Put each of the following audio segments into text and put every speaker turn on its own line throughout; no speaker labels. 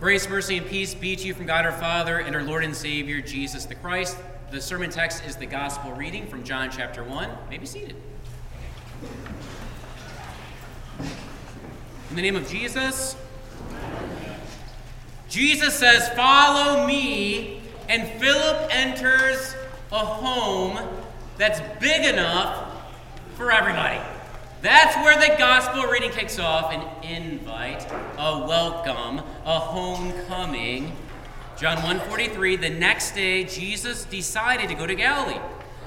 Grace, mercy, and peace be to you from God our Father and our Lord and Savior, Jesus the Christ. The sermon text is the gospel reading from John chapter 1. You may be seated. In the name of Jesus, Jesus says, Follow me, and Philip enters a home that's big enough for everybody. That's where the gospel reading kicks off an invite, a welcome, a homecoming. John 1:43 The next day Jesus decided to go to Galilee.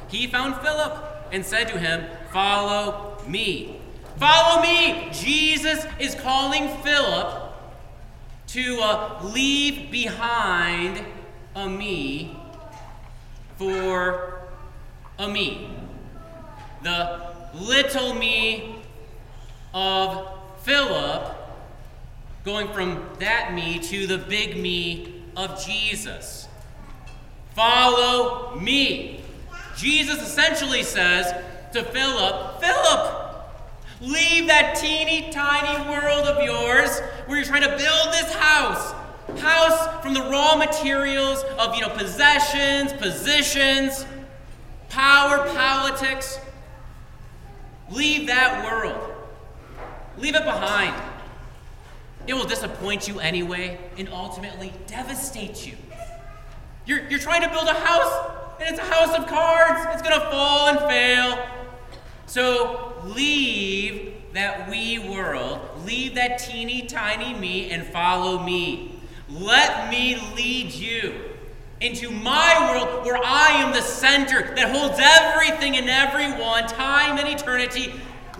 He found Philip and said to him, "Follow me." Follow me. Jesus is calling Philip to uh, leave behind a me for a me. The little me of Philip, going from that me to the big me of Jesus. Follow me. Jesus essentially says to Philip, Philip, leave that teeny tiny world of yours where you're trying to build this house. House from the raw materials of, you know, possessions, positions, power, politics. Leave that world. Leave it behind. It will disappoint you anyway and ultimately devastate you. You're, you're trying to build a house, and it's a house of cards. It's going to fall and fail. So leave that wee world, leave that teeny tiny me, and follow me. Let me lead you into my world where I am the center that holds everything and everyone, time and eternity.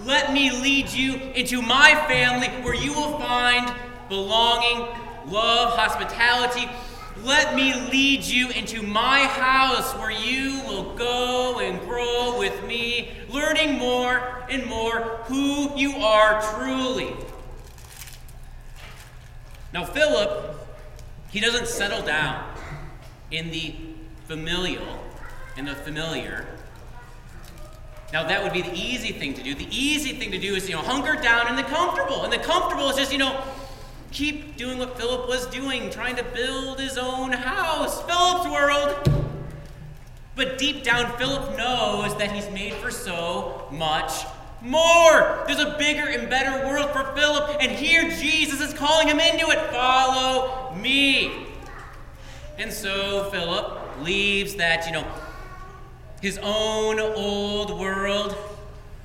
Let me lead you into my family where you will find belonging, love, hospitality. Let me lead you into my house where you will go and grow with me, learning more and more who you are truly. Now, Philip, he doesn't settle down in the familial in the familiar. Now that would be the easy thing to do. The easy thing to do is, you know, hunker down in the comfortable. And the comfortable is just, you know, keep doing what Philip was doing, trying to build his own house. Philip's world. But deep down, Philip knows that he's made for so much more. There's a bigger and better world for Philip, and here Jesus is calling him into it. Follow me. And so Philip leaves that, you know, his own old world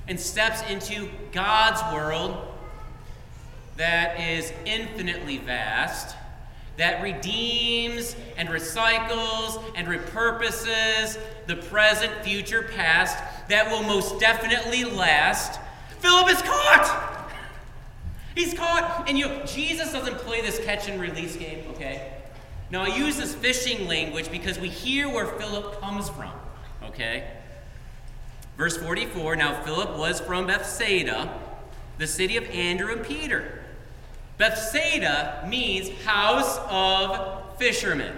and steps into God's world that is infinitely vast, that redeems and recycles and repurposes the present, future, past, that will most definitely last. Philip is caught! He's caught! And you Jesus doesn't play this catch and release game, okay? Now, I use this fishing language because we hear where Philip comes from, okay? Verse 44 Now Philip was from Bethsaida, the city of Andrew and Peter. Bethsaida means house of fishermen.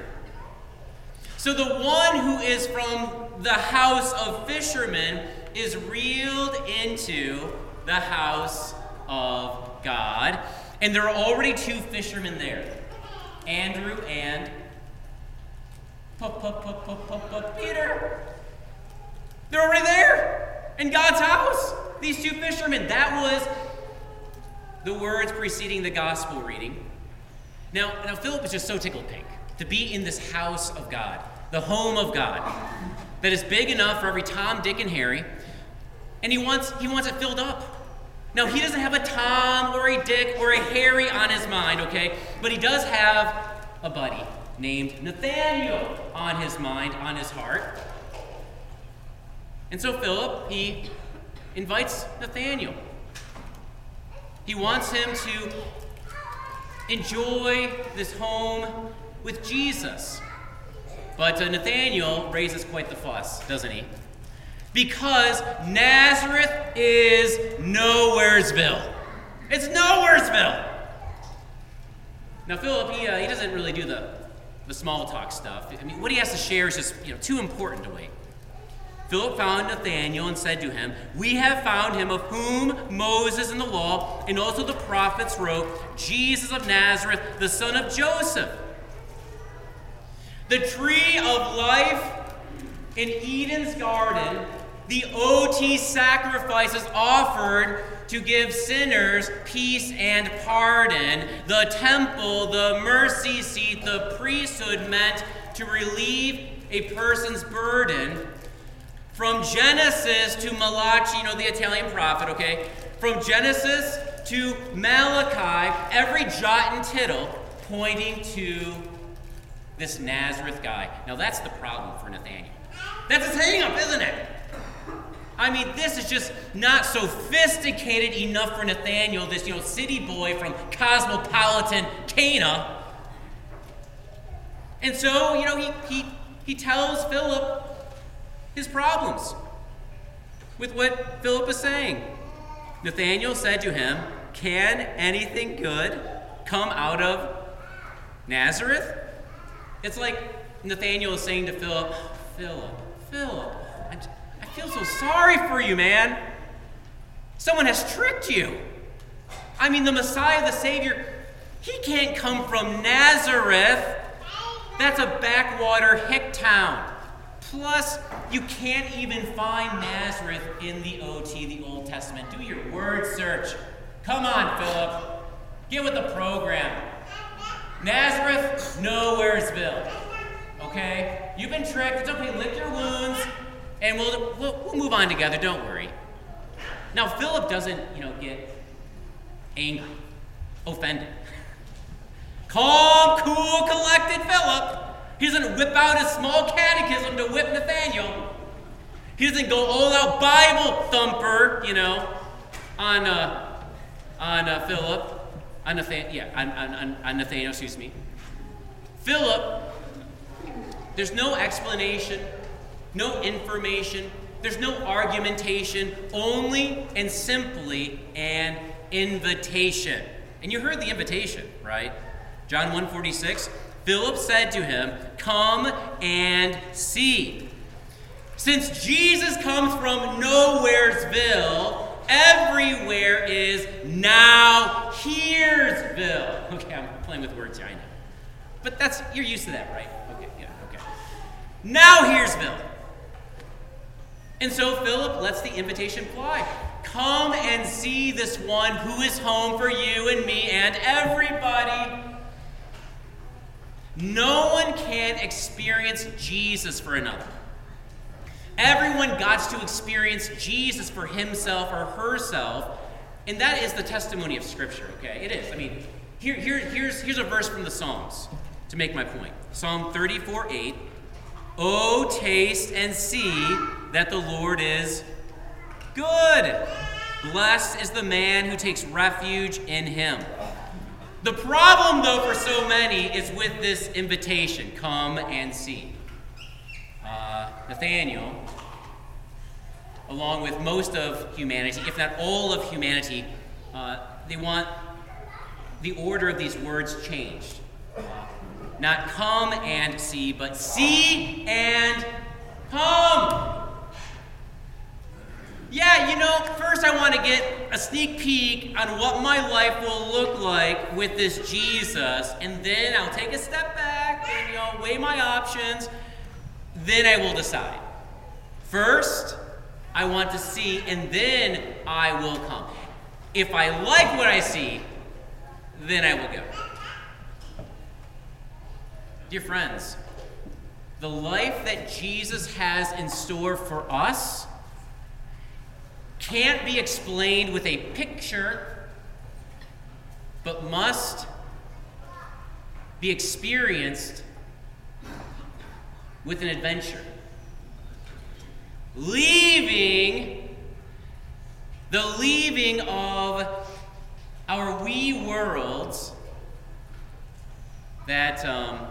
So the one who is from the house of fishermen is reeled into the house of God. And there are already two fishermen there. Andrew and Peter. They're already there in God's house. These two fishermen. That was the words preceding the gospel reading. Now, now Philip is just so tickled pink to be in this house of God, the home of God, that is big enough for every Tom, Dick, and Harry, and he wants he wants it filled up. Now, he doesn't have a Tom or a Dick or a Harry on his mind, okay? But he does have a buddy named Nathaniel on his mind, on his heart. And so Philip, he invites Nathaniel. He wants him to enjoy this home with Jesus. But uh, Nathaniel raises quite the fuss, doesn't he? Because Nazareth is Nowheresville. It's Nowheresville. Now, Philip, he, uh, he doesn't really do the, the small talk stuff. I mean, what he has to share is just you know, too important to wait. Philip found Nathanael and said to him, We have found him of whom Moses in the law and also the prophets wrote, Jesus of Nazareth, the son of Joseph. The tree of life in Eden's garden, the OT sacrifices offered to give sinners peace and pardon. The temple, the mercy seat, the priesthood meant to relieve a person's burden. From Genesis to Malachi, you know, the Italian prophet, okay? From Genesis to Malachi, every jot and tittle pointing to this Nazareth guy. Now, that's the problem for Nathaniel. That's his hang up, isn't it? I mean, this is just not sophisticated enough for Nathaniel, this, you know, city boy from cosmopolitan Cana. And so, you know, he, he, he tells Philip his problems with what Philip is saying. Nathanael said to him, Can anything good come out of Nazareth? It's like Nathanael is saying to Philip, Philip, Philip, feel so sorry for you, man. Someone has tricked you. I mean, the Messiah, the Savior, he can't come from Nazareth. That's a backwater hick town. Plus, you can't even find Nazareth in the OT, the Old Testament. Do your word search. Come on, Philip. Get with the program. Nazareth, nowheresville. Okay? You've been tricked. It's okay. Lick your wounds, and we'll, we'll, we'll move on together. Don't worry. Now, Philip doesn't, you know, get angry, offended. Calm, cool, collected Philip he doesn't whip out his small catechism to whip Nathaniel. He doesn't go all out Bible thumper, you know, on uh, on uh, Philip, on Nathan, yeah, on, on, on Nathaniel, excuse me. Philip, there's no explanation, no information, there's no argumentation, only and simply an invitation. And you heard the invitation, right? John 146. Philip said to him, Come and see. Since Jesus comes from Nowheresville, everywhere is now here'sville. Okay, I'm playing with words here, I know. But that's, you're used to that, right? Okay, yeah, okay. Now here'sville. And so Philip lets the invitation fly. Come and see this one who is home for you and me and everybody. No one can experience Jesus for another. Everyone got to experience Jesus for himself or herself, and that is the testimony of Scripture, okay? It is. I mean, here, here, here's, here's a verse from the Psalms to make my point Psalm 34 8. Oh, taste and see that the Lord is good. Blessed is the man who takes refuge in him. The problem, though, for so many is with this invitation come and see. Uh, Nathaniel, along with most of humanity, if not all of humanity, uh, they want the order of these words changed. Uh, not come and see, but see and come. Yeah, you know, first I want to get a sneak peek on what my life will look like with this Jesus, and then I'll take a step back and, you know, weigh my options. Then I will decide. First, I want to see, and then I will come. If I like what I see, then I will go. Dear friends, the life that Jesus has in store for us can't be explained with a picture, but must be experienced with an adventure. Leaving the leaving of our wee worlds that um,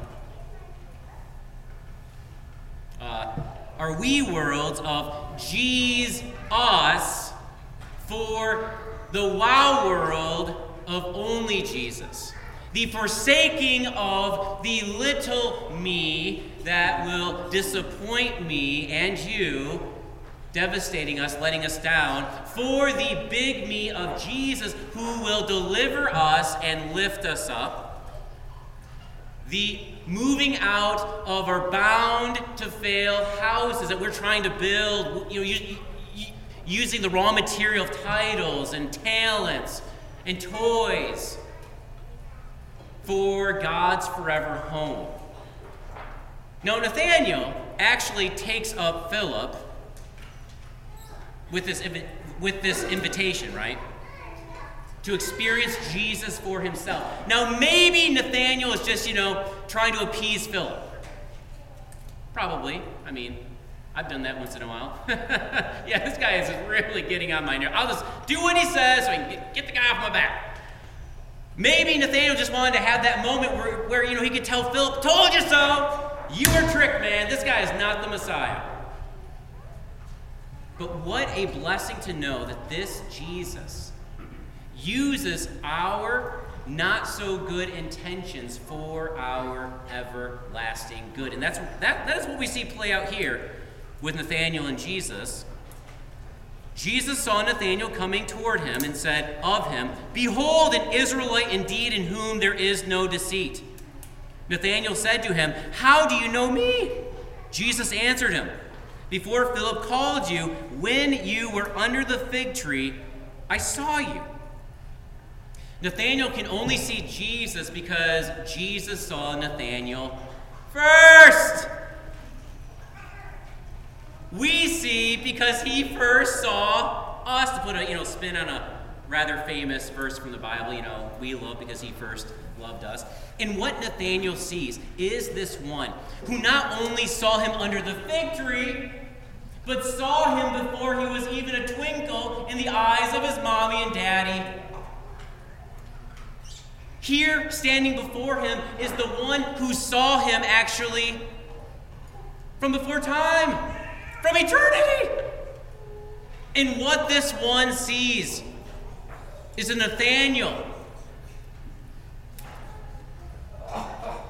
uh, our wee worlds of Jesus us for the wow world of only Jesus. The forsaking of the little me that will disappoint me and you devastating us, letting us down, for the big me of Jesus who will deliver us and lift us up. The moving out of our bound to fail houses that we're trying to build, you know, using the raw material of titles and talents and toys for God's forever home. Now, Nathaniel actually takes up Philip with this, with this invitation, right? To experience Jesus for himself. Now, maybe Nathaniel is just, you know, trying to appease Philip. Probably. I mean, I've done that once in a while. yeah, this guy is really getting on my nerves. I'll just do what he says so I can get, get the guy off my back. Maybe Nathaniel just wanted to have that moment where, where you know, he could tell Philip, told you so! You were tricked, man. This guy is not the Messiah. But what a blessing to know that this Jesus uses our not so good intentions for our everlasting good. And that's that, that is what we see play out here with Nathanael and Jesus. Jesus saw Nathanael coming toward him and said of him, Behold, an Israelite indeed in whom there is no deceit. Nathanael said to him, How do you know me? Jesus answered him, before Philip called you, when you were under the fig tree, I saw you. Nathanael can only see Jesus because Jesus saw Nathanael first. We see because he first saw us, to put a you know spin on a rather famous verse from the Bible, you know, we love because he first loved us. And what Nathanael sees is this one who not only saw him under the fig tree, but saw him before he was even a twinkle in the eyes of his mommy and daddy. Here, standing before him, is the one who saw him actually from before time, from eternity. And what this one sees is a Nathaniel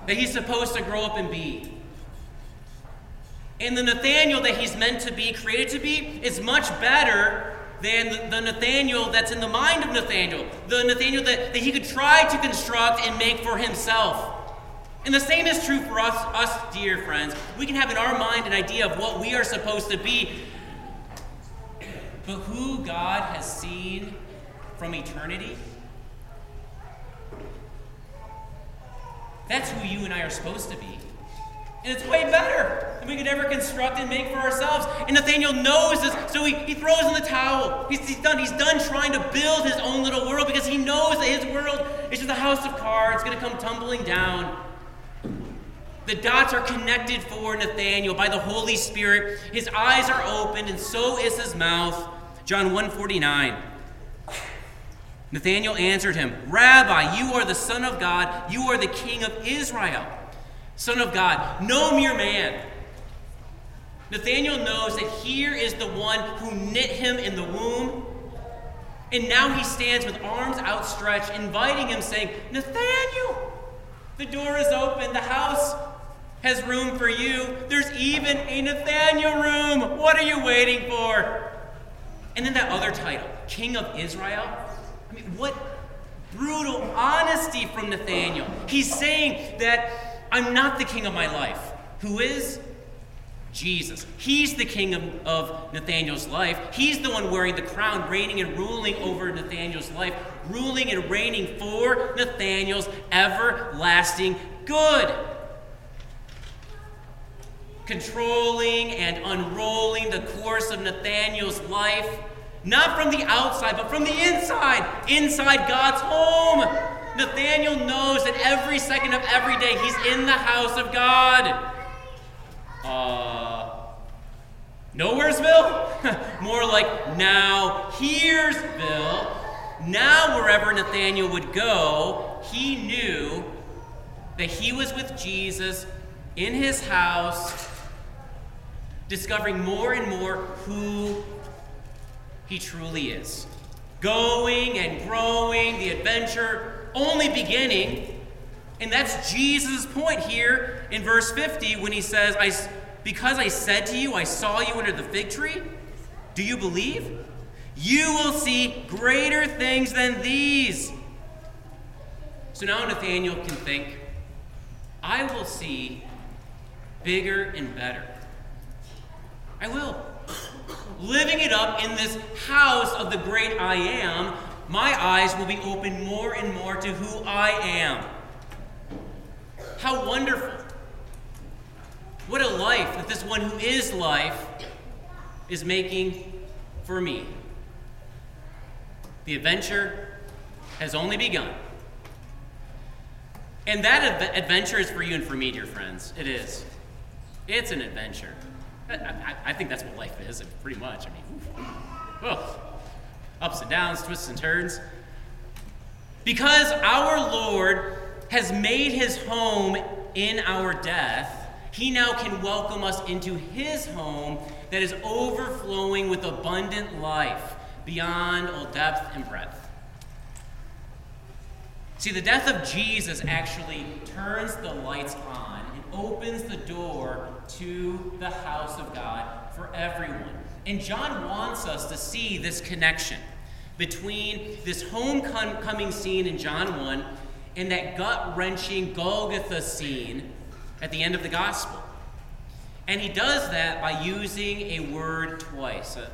that he's supposed to grow up and be. And the Nathaniel that he's meant to be, created to be, is much better than the, Nathaniel that's in the mind of Nathaniel. The Nathaniel that, that he could try to construct and make for himself. And the same is true for us, us, dear friends. We can have in our mind an idea of what we are supposed to be. But who God has seen from eternity That's who you and I are supposed to be. And it's way better than we could ever construct and make for ourselves. And Nathaniel knows this, so he, he throws in the towel. He's, he's, done. He's done trying to build his own little world because he knows that his world is just a house of cards, going to come tumbling down. The dots are connected for Nathaniel by the Holy Spirit. His eyes are opened, and so is his mouth. John 149. Nathanael answered him, Rabbi, you are the Son of God, you are the King of Israel. Son of God, no mere man. Nathanael knows that here is the one who knit him in the womb. And now he stands with arms outstretched, inviting him, saying, Nathanael, the door is open, the house has room for you. There's even a Nathaniel room. What are you waiting for? And then that other title, King of Israel. I mean, what brutal honesty from Nathaniel. He's saying that I'm not the king of my life. Who is? Jesus. He's the king of, of Nathaniel's life. He's the one wearing the crown, reigning and ruling over Nathaniel's life, ruling and reigning for Nathaniel's everlasting good. Controlling and unrolling the course of Nathaniel's life not from the outside, but from the inside, inside God's home. Nathaniel knows that every second of every day he's in the house of God. Uh, Nowheresville? More like now here'sville. Now, wherever Nathaniel would go, he knew that he was with Jesus in his house, discovering more and more who he truly is. Going and growing, the adventure only beginning. And that's Jesus' point here in verse 50 when he says, I, Because I said to you, I saw you under the fig tree. Do you believe? You will see greater things than these. So now Nathaniel can think, I will see bigger and better. I will. Living it up in this house of the great I am, my eyes will be open more and more to who I am. How wonderful. What a life that this one who is life is making for me. The adventure has only begun. And that adventure is for you and for me, dear friends. It is. It's an adventure. I, I, think that's what life is, pretty much. I mean, ups and downs, twists and turns. Because our Lord has made his home in our death, he now can welcome us into his home that is overflowing with abundant life beyond all depth and breadth. See, the death of Jesus actually turns the lights on and opens the door to the house of God for everyone. And John wants us to see this connection between this homecoming scene in John 1 and that gut wrenching Golgotha scene at the end of the gospel. And he does that by using a word twice, a,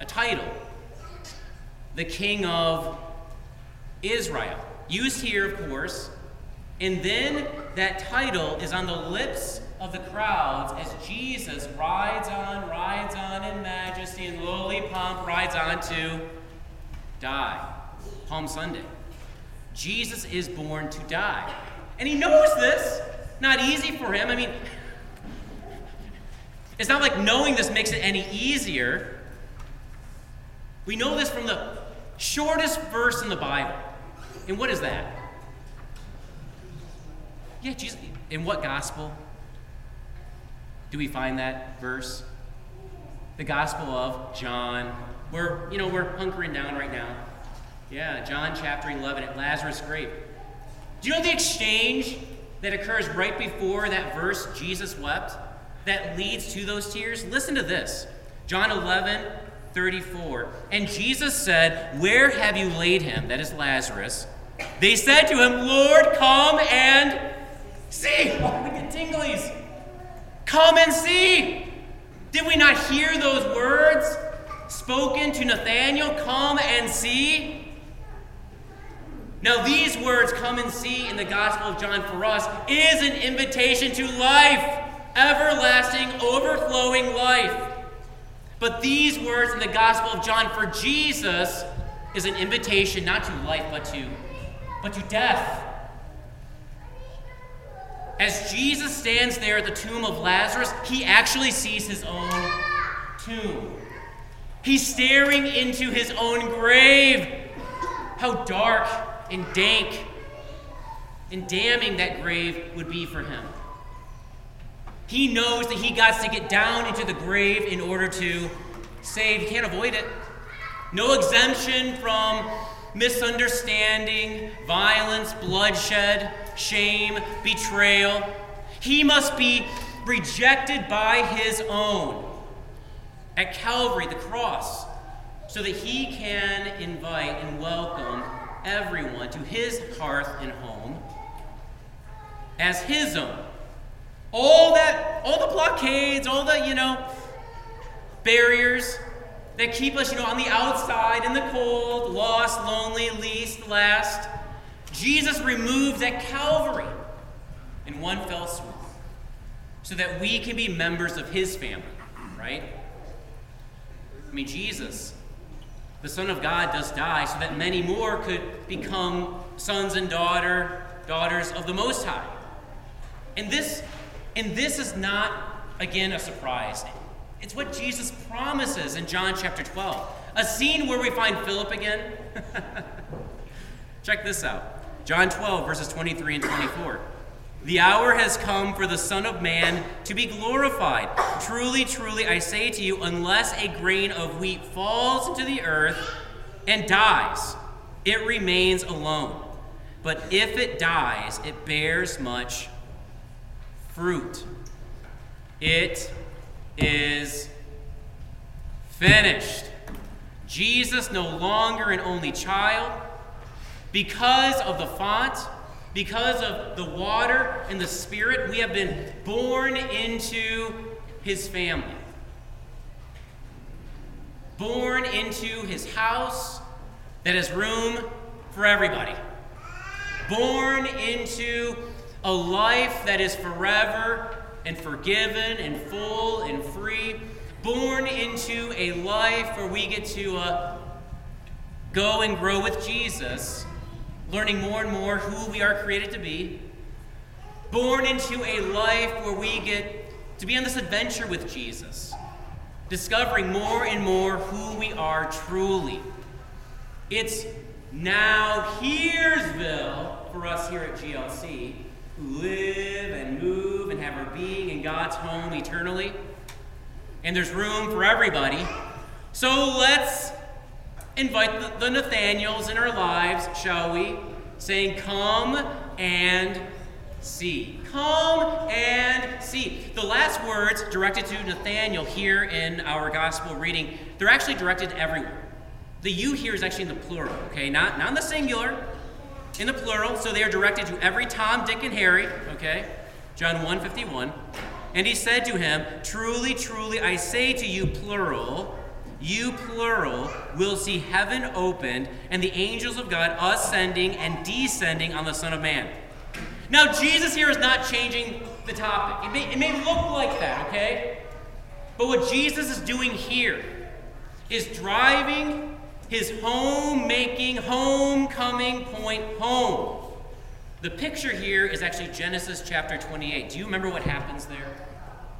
a title, the King of Israel. Used here, of course. And then that title is on the lips of the crowds as Jesus rides on, rides on in majesty and lowly pomp, rides on to die. Palm Sunday. Jesus is born to die. And he knows this. Not easy for him. I mean, it's not like knowing this makes it any easier. We know this from the shortest verse in the Bible. And what is that? Yeah, Jesus. In what gospel do we find that verse? The Gospel of John. We're, you know, we're hunkering down right now. Yeah, John chapter 11 at Lazarus' grave. Do you know the exchange that occurs right before that verse, Jesus wept, that leads to those tears? Listen to this John 11, 34. And Jesus said, Where have you laid him? That is Lazarus. They said to him, Lord, come and see. Oh, we get tinglies. Come and see. Did we not hear those words spoken to Nathanael? Come and see. Now, these words, come and see, in the Gospel of John for us, is an invitation to life, everlasting, overflowing life. But these words in the Gospel of John for Jesus is an invitation not to life, but to, but to death. As Jesus stands there at the tomb of Lazarus, he actually sees his own tomb. He's staring into his own grave. How dark and dank and damning that grave would be for him. He knows that he got to get down into the grave in order to save. He can't avoid it. No exemption from misunderstanding, violence, bloodshed, shame, betrayal. He must be rejected by his own at Calvary, the cross, so that he can invite and welcome everyone to his hearth and home as his own. All that, all the blockades, all the, you know, barriers that keep us, you know, on the outside in the cold, lost, lonely, least, last. Jesus removed at Calvary in one fell swoop so that we can be members of his family, right? I mean, Jesus the Son of God does die so that many more could become sons and daughter, daughters of the Most High. And this, and this is not, again, a surprise. It's what Jesus promises in John chapter 12. A scene where we find Philip again. Check this out John 12, verses 23 and 24. The hour has come for the Son of Man to be glorified. Truly, truly, I say to you, unless a grain of wheat falls into the earth and dies, it remains alone. But if it dies, it bears much fruit. It is finished. Jesus no longer an only child. Because of the font, because of the water and the Spirit, we have been born into his family. Born into his house that has room for everybody. Born into a life that is forever and forgiven and full and free. Born into a life where we get to uh, go and grow with Jesus learning more and more who we are created to be, born into a life where we get to be on this adventure with Jesus, discovering more and more who we are truly. It's now Heresville for us here at GLC who live and move and have our being in God's home eternally. And there's room for everybody. So let's invite the, the Nathaniels in our lives, shall we? Saying, Come and see. Come and see. The last words directed to Nathaniel here in our gospel reading, they're actually directed to everyone. The you here is actually in the plural, okay? Not, not in the singular, in the plural. So they are directed to every Tom, Dick, and Harry, okay? John 151. And he said to him, Truly, truly, I say to you, plural, you plural will see heaven opened and the angels of God ascending and descending on the Son of Man. Now, Jesus here is not changing the topic. It may, it may look like that, okay? But what Jesus is doing here is driving his home-making, homecoming point home. The picture here is actually Genesis chapter 28. Do you remember what happens there?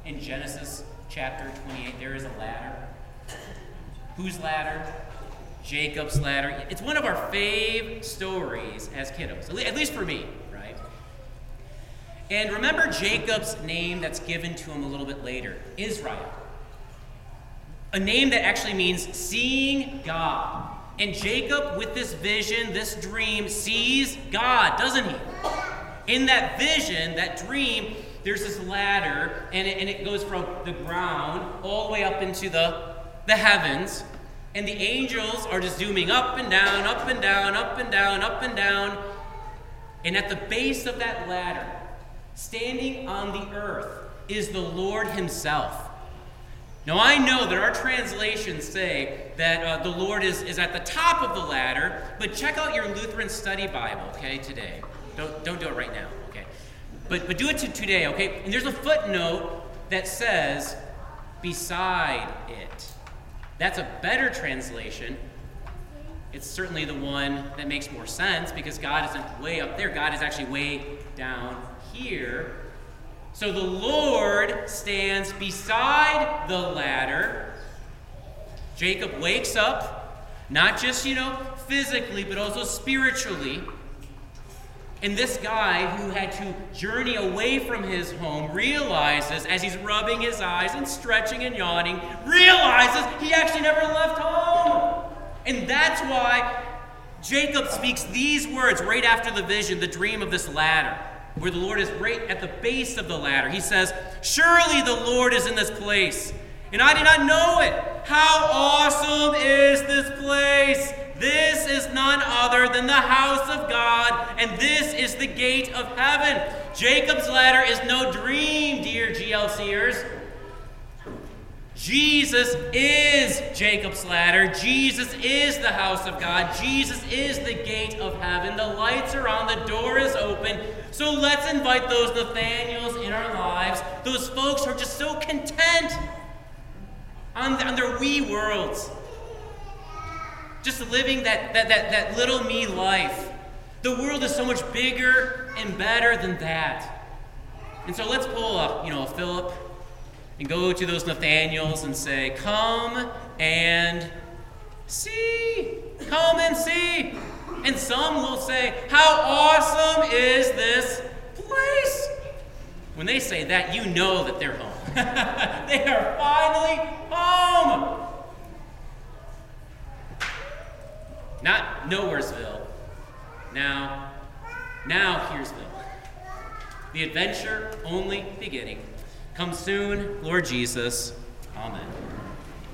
In Genesis chapter 28, there is a ladder Whose ladder? Jacob's ladder. It's one of our fave stories as kiddos, at least for me, right? And remember Jacob's name that's given to him a little bit later Israel. A name that actually means seeing God. And Jacob, with this vision, this dream, sees God, doesn't he? In that vision, that dream, there's this ladder, and it, and it goes from the ground all the way up into the the heavens, and the angels are just zooming up and down, up and down, up and down, up and down. And at the base of that ladder, standing on the earth, is the Lord Himself. Now, I know that our translations say that uh, the Lord is, is at the top of the ladder, but check out your Lutheran study Bible, okay, today. Don't, don't do it right now, okay? But, but do it to today, okay? And there's a footnote that says, beside it. That's a better translation. It's certainly the one that makes more sense because God isn't way up there, God is actually way down here. So the Lord stands beside the ladder. Jacob wakes up, not just, you know, physically, but also spiritually. And this guy who had to journey away from his home realizes, as he's rubbing his eyes and stretching and yawning, realizes he actually never left home. And that's why Jacob speaks these words right after the vision, the dream of this ladder, where the Lord is right at the base of the ladder. He says, Surely the Lord is in this place, and I did not know it. How awesome is this place! This is none other than the house of God, and this is the gate of heaven. Jacob's ladder is no dream, dear GLCers. Jesus is Jacob's ladder. Jesus is the house of God. Jesus is the gate of heaven. The lights are on, the door is open. So let's invite those Nathaniels in our lives, those folks who are just so content on, on their wee worlds just living that, that, that, that little me life. The world is so much bigger and better than that. And so let's pull up, you know, a Philip and go to those Nathaniels and say, Come and see. Come and see. And some will say, How awesome is this place? When they say that, you know that they're home. they are finally home. Not Nowheresville. Now, now Heresville. The adventure only beginning. Come soon, Lord Jesus. Amen.